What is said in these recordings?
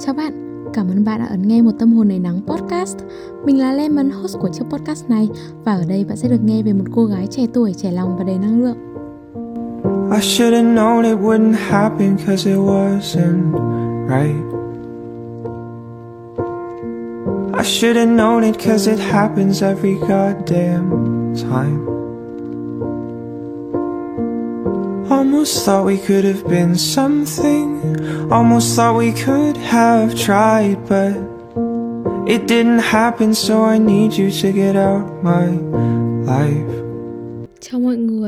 Chào bạn, cảm ơn bạn đã ấn nghe một tâm hồn đầy nắng podcast. Mình là Lemon, host của chiếc podcast này và ở đây bạn sẽ được nghe về một cô gái trẻ tuổi, trẻ lòng và đầy năng lượng. I should have known it wouldn't happen cause it wasn't right. I should have known it cause it happens every goddamn time. Almost thought we could have been something. Almost thought we could have tried, but it didn't happen, so I need you to get out my life.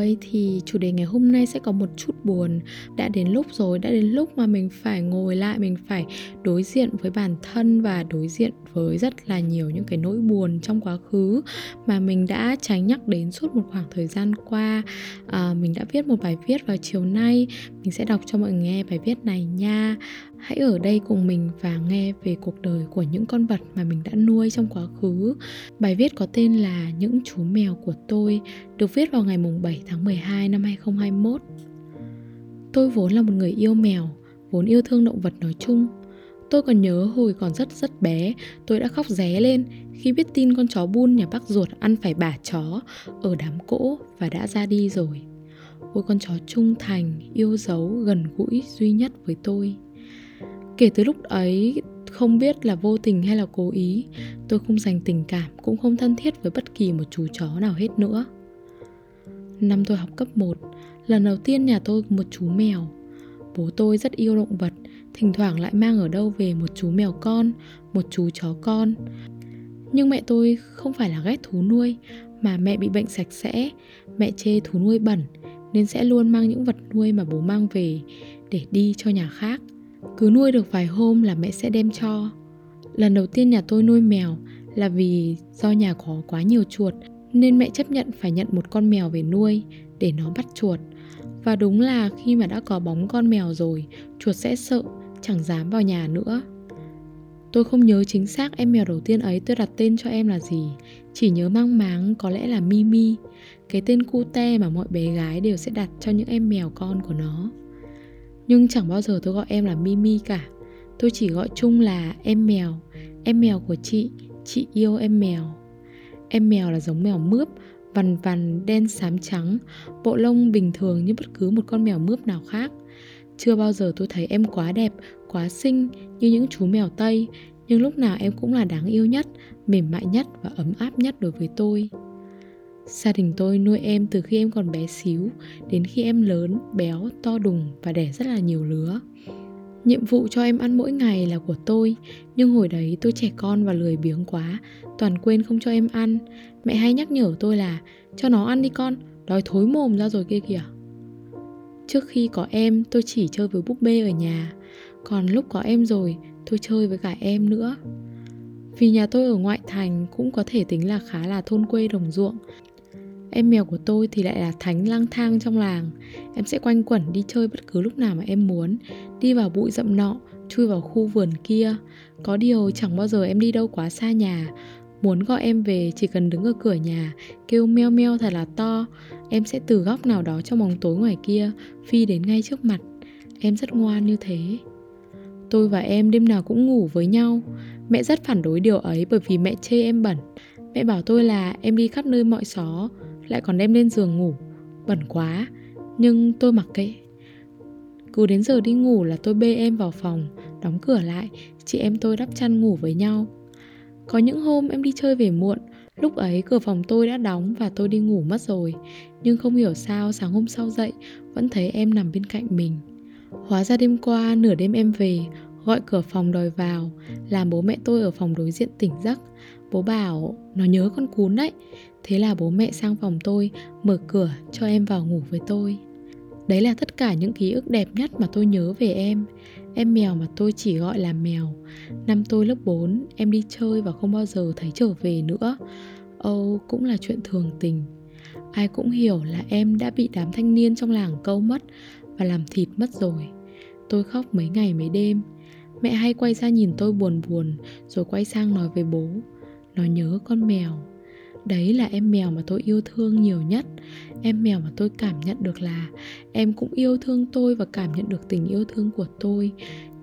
Người, thì chủ đề ngày hôm nay sẽ có một chút buồn. Đã đến lúc rồi, đã đến lúc mà mình phải ngồi lại, mình phải đối diện với bản thân Và đối diện với rất là nhiều những cái nỗi buồn trong quá khứ Mà mình đã tránh nhắc đến suốt một khoảng thời gian qua. À, Mình đã viết một bài viết vào chiều nay. Mình sẽ đọc cho mọi người nghe bài viết này nha hãy ở đây cùng mình và nghe về cuộc đời của những con vật mà mình đã nuôi trong quá khứ. Bài viết có tên là Những chú mèo của tôi, được viết vào ngày 7 tháng 12 năm 2021. Tôi vốn là một người yêu mèo, vốn yêu thương động vật nói chung. Tôi còn nhớ hồi còn rất rất bé, tôi đã khóc ré lên khi biết tin con chó bun nhà bác ruột ăn phải bả chó ở đám cỗ và đã ra đi rồi. Ôi con chó trung thành, yêu dấu, gần gũi duy nhất với tôi. Kể từ lúc ấy, không biết là vô tình hay là cố ý, tôi không dành tình cảm, cũng không thân thiết với bất kỳ một chú chó nào hết nữa. Năm tôi học cấp 1, lần đầu tiên nhà tôi một chú mèo. Bố tôi rất yêu động vật, thỉnh thoảng lại mang ở đâu về một chú mèo con, một chú chó con. Nhưng mẹ tôi không phải là ghét thú nuôi, mà mẹ bị bệnh sạch sẽ, mẹ chê thú nuôi bẩn, nên sẽ luôn mang những vật nuôi mà bố mang về để đi cho nhà khác. Cứ nuôi được vài hôm là mẹ sẽ đem cho. Lần đầu tiên nhà tôi nuôi mèo là vì do nhà có quá nhiều chuột nên mẹ chấp nhận phải nhận một con mèo về nuôi để nó bắt chuột. Và đúng là khi mà đã có bóng con mèo rồi, chuột sẽ sợ, chẳng dám vào nhà nữa. Tôi không nhớ chính xác em mèo đầu tiên ấy tôi đặt tên cho em là gì Chỉ nhớ mang máng có lẽ là Mimi Cái tên cute mà mọi bé gái đều sẽ đặt cho những em mèo con của nó nhưng chẳng bao giờ tôi gọi em là Mimi cả. Tôi chỉ gọi chung là em mèo. Em mèo của chị Chị yêu em mèo. Em mèo là giống mèo mướp, Vằn vằn, đen xám trắng, Bộ lông bình thường như bất cứ một con mèo mướp nào khác. Chưa bao giờ tôi thấy em quá đẹp, Quá xinh như những chú mèo Tây, Nhưng lúc nào em cũng là đáng yêu nhất, Mềm mại nhất và ấm áp nhất đối với tôi. Gia đình tôi nuôi em từ khi em còn bé xíu đến khi em lớn, béo, to đùng và đẻ rất là nhiều lứa. Nhiệm vụ cho em ăn mỗi ngày là của tôi, nhưng hồi đấy tôi trẻ con và lười biếng quá, toàn quên không cho em ăn. Mẹ hay nhắc nhở tôi là cho nó ăn đi con, đói thối mồm ra rồi kia kìa. Trước khi có em, tôi chỉ chơi với búp bê ở nhà, còn lúc có em rồi, tôi chơi với cả em nữa. Vì nhà tôi ở ngoại thành cũng có thể tính là khá là thôn quê đồng ruộng Em mèo của tôi thì lại là thánh lang thang trong làng. Em sẽ quanh quẩn đi chơi bất cứ lúc nào mà em muốn Đi vào bụi rậm nọ, chui vào khu vườn kia. Có điều chẳng bao giờ em đi đâu quá xa nhà. Muốn gọi em về chỉ cần đứng ở cửa nhà Kêu meo meo thật là to. Em sẽ từ góc nào đó trong bóng tối ngoài kia Phi đến ngay trước mặt. Em rất ngoan như thế. Tôi và em đêm nào cũng ngủ với nhau. Mẹ rất phản đối điều ấy bởi vì mẹ chê em bẩn. Mẹ bảo tôi là em đi khắp nơi mọi xó lại còn đem lên giường ngủ. Bẩn quá, nhưng tôi mặc kệ. Cứ đến giờ đi ngủ là tôi bê em vào phòng, đóng cửa lại, chị em tôi đắp chăn ngủ với nhau. Có những hôm em đi chơi về muộn, lúc ấy cửa phòng tôi đã đóng và tôi đi ngủ mất rồi. Nhưng không hiểu sao sáng hôm sau dậy, vẫn thấy em nằm bên cạnh mình. Hóa ra đêm qua, nửa đêm em về, gọi cửa phòng đòi vào, làm bố mẹ tôi ở phòng đối diện tỉnh giấc. Bố bảo, nó nhớ con cún đấy. Thế là bố mẹ sang phòng tôi, Mở cửa cho em vào ngủ với tôi. Đấy là tất cả những ký ức đẹp nhất mà tôi nhớ về em. Em mèo mà tôi chỉ gọi là mèo. Năm tôi lớp 4 Em đi chơi và không bao giờ thấy trở về nữa. Âu, cũng là chuyện thường tình. Ai cũng hiểu là em đã bị đám thanh niên trong làng câu mất Và làm thịt mất rồi. Tôi khóc mấy ngày mấy đêm. Mẹ hay quay ra nhìn tôi buồn buồn Rồi quay sang nói với bố. Nó nhớ con mèo. Đấy là em mèo mà tôi yêu thương nhiều nhất. Em mèo mà tôi cảm nhận được là Em cũng yêu thương tôi và cảm nhận được tình yêu thương của tôi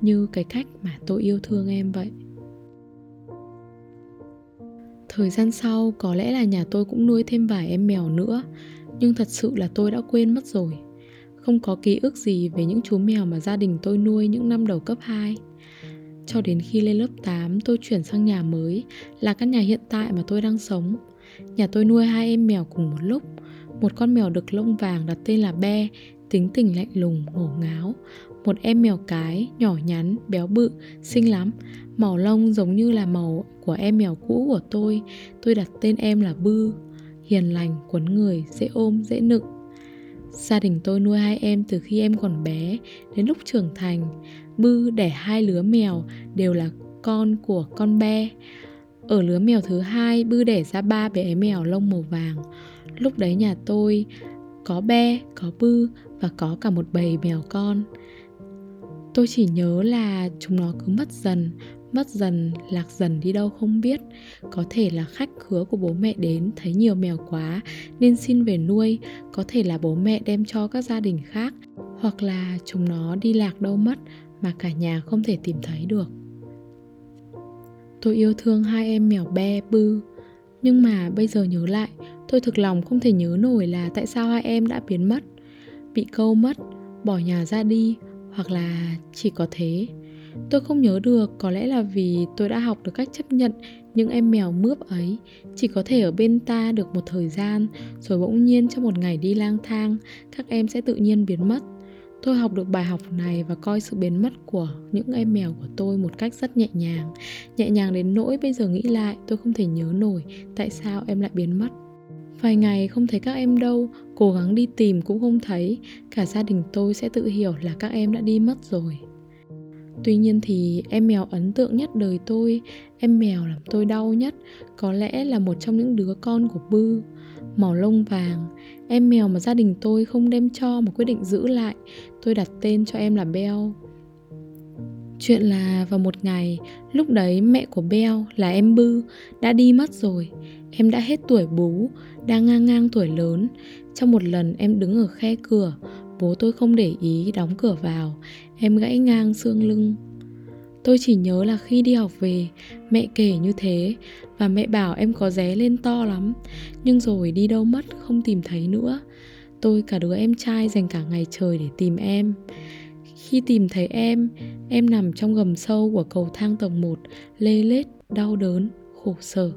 Như cái cách mà tôi yêu thương em vậy. Thời gian sau, có lẽ là nhà tôi cũng nuôi thêm vài em mèo nữa, Nhưng thật sự là tôi đã quên mất rồi. Không có ký ức gì về những chú mèo mà gia đình tôi nuôi những năm đầu cấp 2 cho đến khi lên lớp 8 tôi chuyển sang nhà mới Là căn nhà hiện tại mà tôi đang sống. Nhà tôi nuôi hai em mèo cùng một lúc. Một con mèo đực lông vàng đặt tên là Be Tính tình lạnh lùng, ngổ ngáo. Một em mèo cái, nhỏ nhắn, béo bự, xinh lắm. Màu lông giống như là màu của em mèo cũ của tôi. Tôi đặt tên em là Bư. Hiền lành, quấn người, dễ ôm, dễ nựng. Gia đình tôi nuôi hai em từ khi em còn bé Đến lúc trưởng thành. Bư đẻ hai lứa mèo đều là con của con be ở lứa mèo thứ hai, Bư đẻ ra ba bé mèo lông màu vàng. Lúc đấy nhà tôi có be, có Bư và có cả một bầy mèo con. Tôi chỉ nhớ là chúng nó cứ mất dần, mất dần, lạc dần đi đâu không biết. Có thể là khách khứa của bố mẹ đến thấy nhiều mèo quá nên xin về nuôi, có thể là bố mẹ đem cho các gia đình khác, hoặc là chúng nó đi lạc đâu mất mà cả nhà không thể tìm thấy được. Tôi yêu thương hai em mèo be bư. Nhưng mà bây giờ nhớ lại Tôi thực lòng không thể nhớ nổi là tại sao hai em đã biến mất Bị câu mất, bỏ nhà ra đi Hoặc là chỉ có thế. Tôi không nhớ được Có lẽ là vì tôi đã học được cách chấp nhận Những em mèo mướp ấy Chỉ có thể ở bên ta được một thời gian Rồi bỗng nhiên trong một ngày đi lang thang Các em sẽ tự nhiên biến mất. Tôi học được bài học này và coi sự biến mất của những em mèo của tôi một cách rất nhẹ nhàng. Nhẹ nhàng đến nỗi bây giờ nghĩ lại tôi không thể nhớ nổi tại sao em lại biến mất. Vài ngày không thấy các em đâu, cố gắng đi tìm cũng không thấy, cả gia đình tôi sẽ tự hiểu là các em đã đi mất rồi. Tuy nhiên thì em mèo ấn tượng nhất đời tôi, em mèo làm tôi đau nhất, có lẽ là một trong những đứa con của Bư màu lông vàng Em mèo mà gia đình tôi không đem cho mà quyết định giữ lại, Tôi đặt tên cho em là Bell Chuyện là vào một ngày, Lúc đấy mẹ của Bell là em Bư Đã đi mất rồi. Em đã hết tuổi bú, Đang ngang ngang tuổi lớn. Trong một lần em đứng ở khe cửa, Bố tôi không để ý đóng cửa vào. Em gãy ngang xương lưng. Tôi chỉ nhớ là khi đi học về, mẹ kể như thế và mẹ bảo em có ré lên to lắm, nhưng rồi đi đâu mất không tìm thấy nữa. Tôi cả đứa em trai dành cả ngày trời để tìm em. Khi tìm thấy em, em nằm trong gầm sâu của cầu thang tầng 1, lê lết, đau đớn, khổ sở.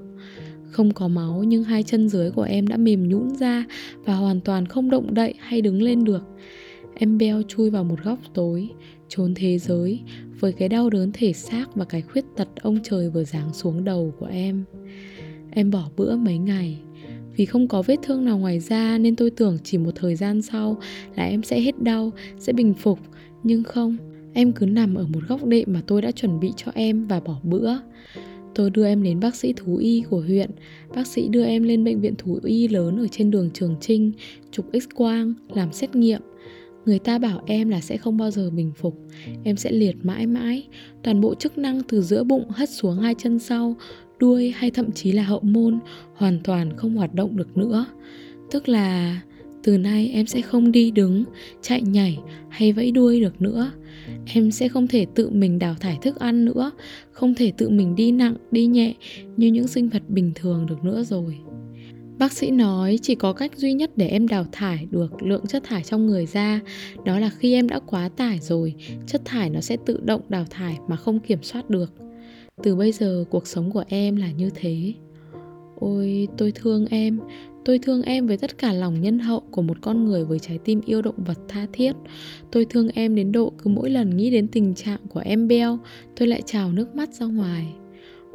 Không có máu nhưng hai chân dưới của em đã mềm nhũn ra và hoàn toàn không động đậy hay đứng lên được. Em beo chui vào một góc tối, trốn thế giới với cái đau đớn thể xác và cái khuyết tật ông trời vừa giáng xuống đầu của em. Em bỏ bữa mấy ngày, vì không có vết thương nào ngoài da nên tôi tưởng chỉ một thời gian sau là em sẽ hết đau, sẽ bình phục, nhưng không, em cứ nằm ở một góc đệm mà tôi đã chuẩn bị cho em và bỏ bữa. Tôi đưa em đến bác sĩ thú y của huyện Bác sĩ đưa em lên bệnh viện thú y lớn ở trên đường Trường Trinh Chụp x-quang, làm xét nghiệm người ta bảo em là sẽ không bao giờ bình phục. Em sẽ liệt mãi mãi. Toàn bộ chức năng từ giữa bụng hất xuống hai chân sau, đuôi hay thậm chí là hậu môn hoàn toàn không hoạt động được nữa. Tức là từ nay em sẽ không đi đứng, chạy nhảy hay vẫy đuôi được nữa. Em sẽ không thể tự mình đào thải thức ăn nữa, không thể tự mình đi nặng, đi nhẹ như những sinh vật bình thường được nữa rồi. Bác sĩ nói chỉ có cách duy nhất để em đào thải được lượng chất thải trong người ra Đó là khi em đã quá tải rồi Chất thải nó sẽ tự động đào thải mà không kiểm soát được. Từ bây giờ cuộc sống của em là như thế. Ôi tôi thương em. Tôi thương em với tất cả lòng nhân hậu của một con người với trái tim yêu động vật tha thiết. Tôi thương em đến độ cứ mỗi lần nghĩ đến tình trạng của em Beo, tôi lại trào nước mắt ra ngoài.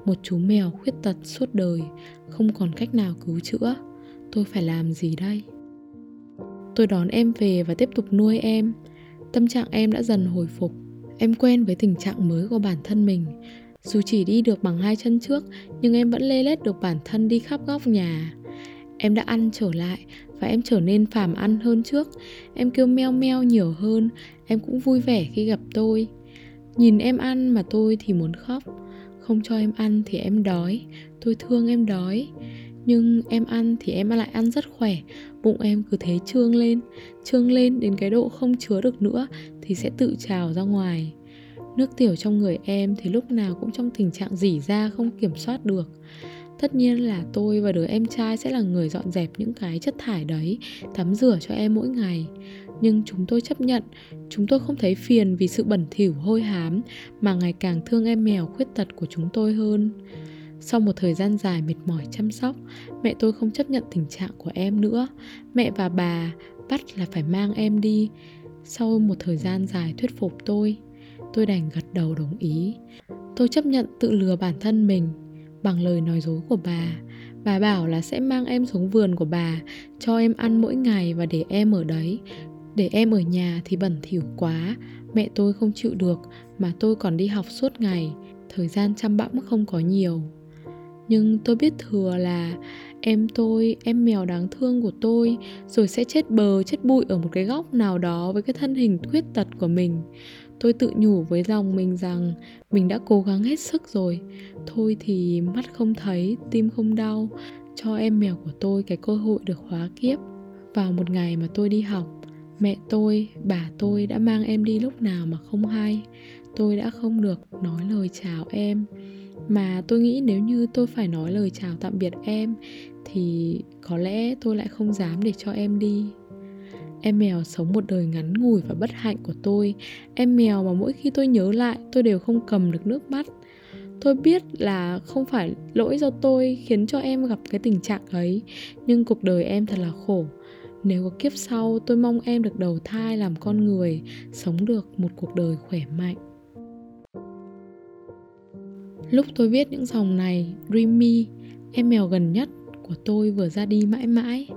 Một chú mèo khuyết tật suốt đời không còn cách nào cứu chữa. Tôi phải làm gì đây? Tôi đón em về và tiếp tục nuôi em. Tâm trạng em đã dần hồi phục. Em quen với tình trạng mới của bản thân mình. Dù chỉ đi được bằng hai chân trước, nhưng em vẫn lê lết được bản thân đi khắp góc nhà. Em đã ăn trở lại và em trở nên phàm ăn hơn trước. Em kêu meo meo nhiều hơn. Em cũng vui vẻ khi gặp tôi. Nhìn em ăn mà tôi thì muốn khóc không cho em ăn thì em đói. Tôi thương em đói. Nhưng em ăn thì em lại ăn rất khỏe. Bụng em cứ thế trương lên Trương lên đến cái độ không chứa được nữa Thì sẽ tự trào ra ngoài. Nước tiểu trong người em thì lúc nào cũng trong tình trạng dỉ ra, không kiểm soát được. Tất nhiên là tôi và đứa em trai sẽ là người dọn dẹp những cái chất thải đấy, Tắm rửa cho em mỗi ngày. Nhưng chúng tôi chấp nhận Chúng tôi không thấy phiền vì sự bẩn thỉu hôi hám Mà ngày càng thương em mèo khuyết tật của chúng tôi hơn sau một thời gian dài mệt mỏi chăm sóc, mẹ tôi không chấp nhận tình trạng của em nữa. Mẹ và bà bắt là phải mang em đi. Sau một thời gian dài thuyết phục tôi, tôi đành gật đầu đồng ý. Tôi chấp nhận tự lừa bản thân mình bằng lời nói dối của bà. Bà bảo là sẽ mang em xuống vườn của bà, cho em ăn mỗi ngày và để em ở đấy. Để em ở nhà thì bẩn thỉu quá, mẹ tôi không chịu được mà tôi còn đi học suốt ngày, thời gian chăm bẵm không có nhiều. Nhưng tôi biết thừa là em tôi em mèo đáng thương của tôi rồi sẽ chết bờ chết bụi ở một cái góc nào đó với cái thân hình khuyết tật của mình. Tôi tự nhủ với lòng mình rằng mình đã cố gắng hết sức rồi. Thôi thì mắt không thấy tim không đau cho em mèo của tôi cái cơ hội được hóa kiếp. Vào một ngày mà tôi đi học mẹ tôi, bà tôi đã mang em đi lúc nào mà không hay. Tôi đã không được nói lời chào em. Mà tôi nghĩ nếu như tôi phải nói lời chào tạm biệt em, thì có lẽ tôi lại không dám để cho em đi. Em mèo sống một đời ngắn ngủi và bất hạnh của tôi. Em mèo mà mỗi khi tôi nhớ lại, tôi đều không cầm được nước mắt. Tôi biết là không phải lỗi do tôi khiến cho em gặp cái tình trạng ấy, nhưng cuộc đời em thật là khổ nếu có kiếp sau tôi mong em được đầu thai làm con người sống được một cuộc đời khỏe mạnh Lúc tôi viết những dòng này, Dreamy, em mèo gần nhất của tôi vừa ra đi mãi mãi.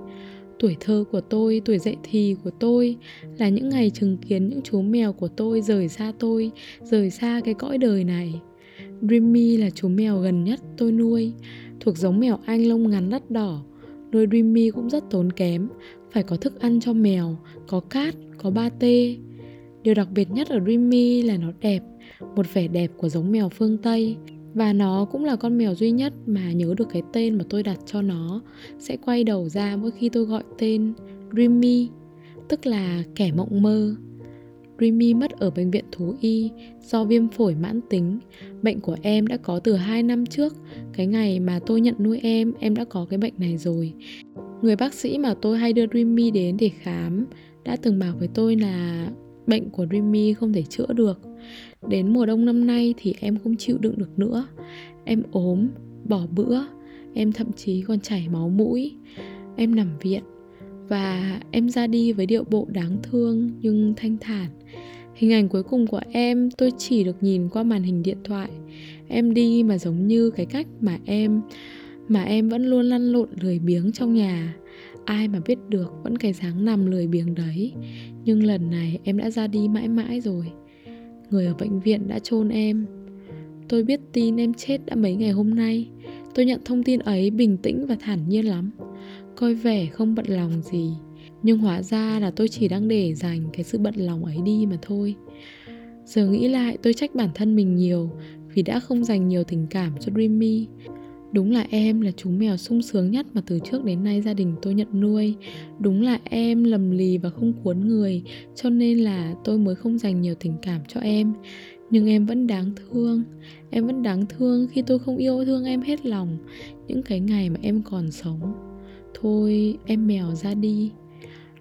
Tuổi thơ của tôi, tuổi dậy thì của tôi là những ngày chứng kiến những chú mèo của tôi rời xa tôi, rời xa cái cõi đời này. Dreamy là chú mèo gần nhất tôi nuôi, thuộc giống mèo Anh lông ngắn đắt đỏ. Nuôi Dreamy cũng rất tốn kém, phải có thức ăn cho mèo, có cát, có ba tê. Điều đặc biệt nhất ở Dreamy là nó đẹp, một vẻ đẹp của giống mèo phương Tây. Và nó cũng là con mèo duy nhất mà nhớ được cái tên mà tôi đặt cho nó Sẽ quay đầu ra mỗi khi tôi gọi tên Dreamy Tức là kẻ mộng mơ Dreamy mất ở bệnh viện thú y do viêm phổi mãn tính. Bệnh của em đã có từ 2 năm trước. Cái ngày mà tôi nhận nuôi em, em đã có cái bệnh này rồi. Người bác sĩ mà tôi hay đưa Dreamy đến để khám đã từng bảo với tôi là bệnh của Dreamy không thể chữa được. Đến mùa đông năm nay thì em không chịu đựng được nữa. Em ốm, bỏ bữa Em thậm chí còn chảy máu mũi. Em nằm viện Và em ra đi với điệu bộ đáng thương nhưng thanh thản. Hình ảnh cuối cùng của em tôi chỉ được nhìn qua màn hình điện thoại. Em đi mà giống như cái cách mà em mà em vẫn luôn lăn lộn lười biếng trong nhà. Ai mà biết được vẫn cái dáng nằm lười biếng đấy. Nhưng lần này em đã ra đi mãi mãi rồi. Người ở bệnh viện đã chôn em. Tôi biết tin em chết đã mấy ngày hôm nay. Tôi nhận thông tin ấy bình tĩnh và thản nhiên lắm. Coi vẻ không bận lòng gì. Nhưng hóa ra là tôi chỉ đang để dành cái sự bận lòng ấy đi mà thôi. Giờ nghĩ lại tôi trách bản thân mình nhiều Vì đã không dành nhiều tình cảm cho Dreamy. Đúng là em là chú mèo sung sướng nhất mà từ trước đến nay gia đình tôi nhận nuôi. Đúng là em lầm lì và không cuốn người, Cho nên là tôi mới không dành nhiều tình cảm cho em. Nhưng em vẫn đáng thương, Em vẫn đáng thương khi tôi không yêu thương em hết lòng, Những cái ngày mà em còn sống. Thôi, em mèo ra đi.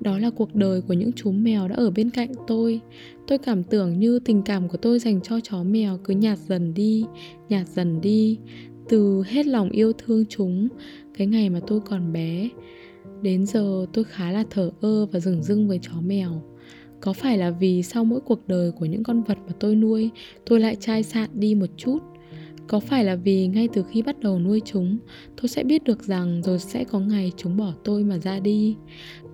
Đó là cuộc đời của những chú mèo đã ở bên cạnh tôi. Tôi cảm tưởng như tình cảm của tôi dành cho chó mèo cứ nhạt dần đi, nhạt dần đi từ hết lòng yêu thương chúng cái ngày mà tôi còn bé. Đến giờ tôi khá là thở ơ và dừng dưng với chó mèo. Có phải là vì sau mỗi cuộc đời của những con vật mà tôi nuôi, tôi lại chai sạn đi một chút? Có phải là vì ngay từ khi bắt đầu nuôi chúng, tôi sẽ biết được rằng rồi sẽ có ngày chúng bỏ tôi mà ra đi?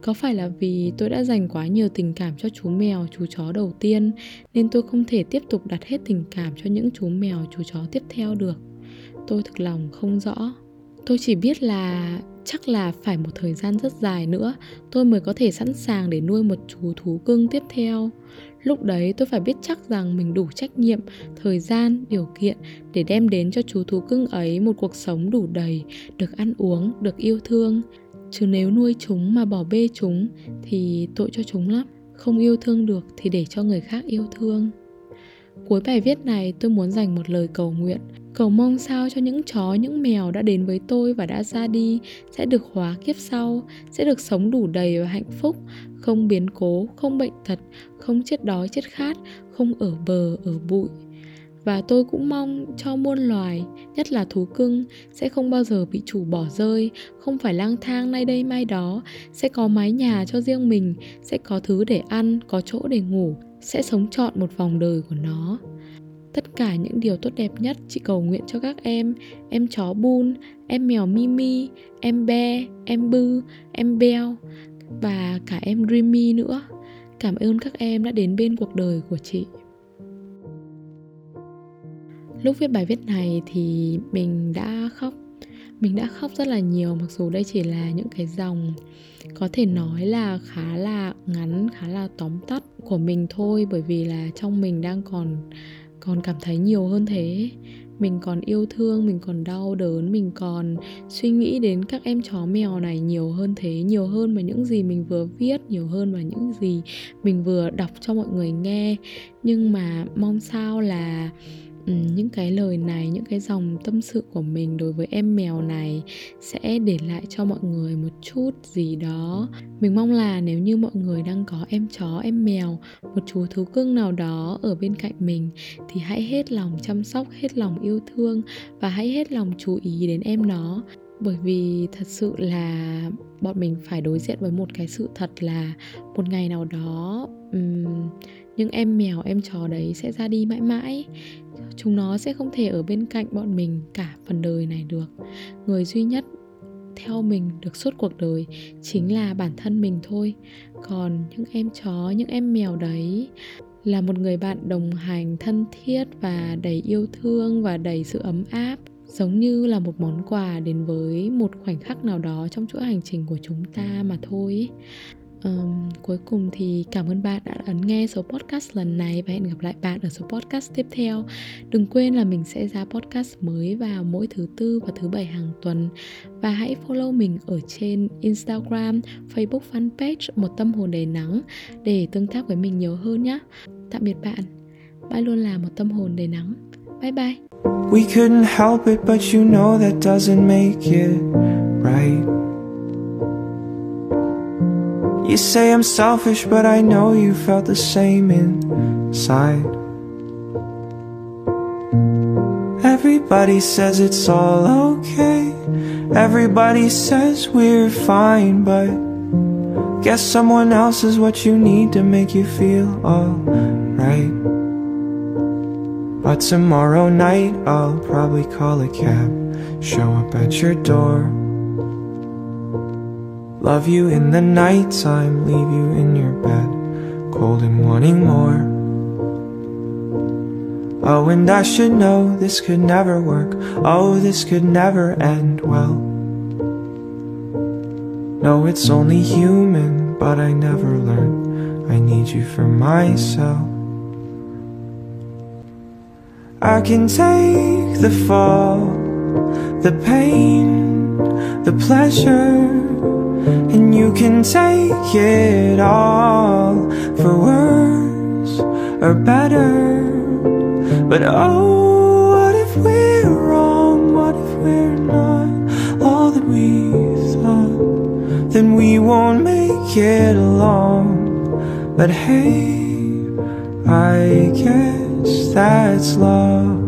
Có phải là vì tôi đã dành quá nhiều tình cảm cho chú mèo, chú chó đầu tiên, nên tôi không thể tiếp tục đặt hết tình cảm cho những chú mèo, chú chó tiếp theo được? Tôi thực lòng không rõ. Tôi chỉ biết là chắc là phải một thời gian rất dài nữa, tôi mới có thể sẵn sàng để nuôi một chú thú cưng tiếp theo. Lúc đấy tôi phải biết chắc rằng mình đủ trách nhiệm, thời gian, điều kiện để đem đến cho chú thú cưng ấy một cuộc sống đủ đầy, được ăn uống, được yêu thương. Chứ nếu nuôi chúng mà bỏ bê chúng thì tội cho chúng lắm. Không yêu thương được thì để cho người khác yêu thương cuối bài viết này tôi muốn dành một lời cầu nguyện. Cầu mong sao cho những chó, những mèo đã đến với tôi và đã ra đi sẽ được hóa kiếp sau, sẽ được sống đủ đầy và hạnh phúc, không biến cố, không bệnh tật, không chết đói chết khát, không ở bờ, ở bụi. Và tôi cũng mong cho muôn loài, nhất là thú cưng, sẽ không bao giờ bị chủ bỏ rơi, không phải lang thang nay đây mai đó, sẽ có mái nhà cho riêng mình, sẽ có thứ để ăn, có chỗ để ngủ sẽ sống trọn một vòng đời của nó. Tất cả những điều tốt đẹp nhất chị cầu nguyện cho các em em chó bun, em mèo mimi, em be, em bư, em beo và cả em dreamy nữa. Cảm ơn các em đã đến bên cuộc đời của chị. Lúc viết bài viết này thì mình đã khóc mình đã khóc rất là nhiều, mặc dù đây chỉ là những cái dòng có thể nói là khá là ngắn, khá là tóm tắt của mình thôi, bởi vì là trong mình đang còn còn cảm thấy nhiều hơn thế. Mình còn yêu thương, mình còn đau đớn, mình còn suy nghĩ đến các em chó mèo này nhiều hơn thế, nhiều hơn mà những gì mình vừa viết, nhiều hơn mà những gì mình vừa đọc cho mọi người nghe. Nhưng mà mong sao là Ừ, những cái lời này những cái dòng tâm sự của mình đối với em mèo này sẽ để lại cho mọi người một chút gì đó. Mình mong là nếu như mọi người đang có em chó em mèo một chú thú cưng nào đó ở bên cạnh mình thì hãy hết lòng chăm sóc hết lòng yêu thương và hãy hết lòng chú ý đến em nó. Bởi vì thật sự là bọn mình phải đối diện với một cái sự thật là một ngày nào đó um, những em mèo, em chó đấy sẽ ra đi mãi mãi. Chúng nó sẽ không thể ở bên cạnh bọn mình cả phần đời này được. Người duy nhất theo mình được suốt cuộc đời chính là bản thân mình thôi. Còn những em chó, những em mèo đấy là một người bạn đồng hành thân thiết và đầy yêu thương và đầy sự ấm áp, giống như là một món quà đến với một khoảnh khắc nào đó trong chuỗi hành trình của chúng ta mà thôi um, cuối cùng thì cảm ơn bạn đã ấn nghe số podcast lần này và hẹn gặp lại bạn ở số podcast tiếp theo. Đừng quên là mình sẽ ra podcast mới vào mỗi thứ tư và thứ bảy hàng tuần. Và hãy follow mình ở trên instagram facebook fanpage một tâm hồn đầy nắng để tương tác với mình nhiều hơn nhé. Tạm biệt bạn. Bạn luôn là một tâm hồn đầy nắng. Bye bye. We couldn't help it, but you know that doesn't make it right. You say I'm selfish, but I know you felt the same inside. Everybody says it's all okay. Everybody says we're fine, but guess someone else is what you need to make you feel alright. But tomorrow night I'll probably call a cab, show up at your door. Love you in the nighttime, leave you in your bed, cold and wanting more. Oh, and I should know this could never work. Oh, this could never end well. No, it's only human, but I never learned. I need you for myself. I can take the fall, the pain, the pleasure and you can take it all for worse or better But oh, what if we're wrong? What if we're not all that we thought? Then we won't make it along But hey, I guess that's love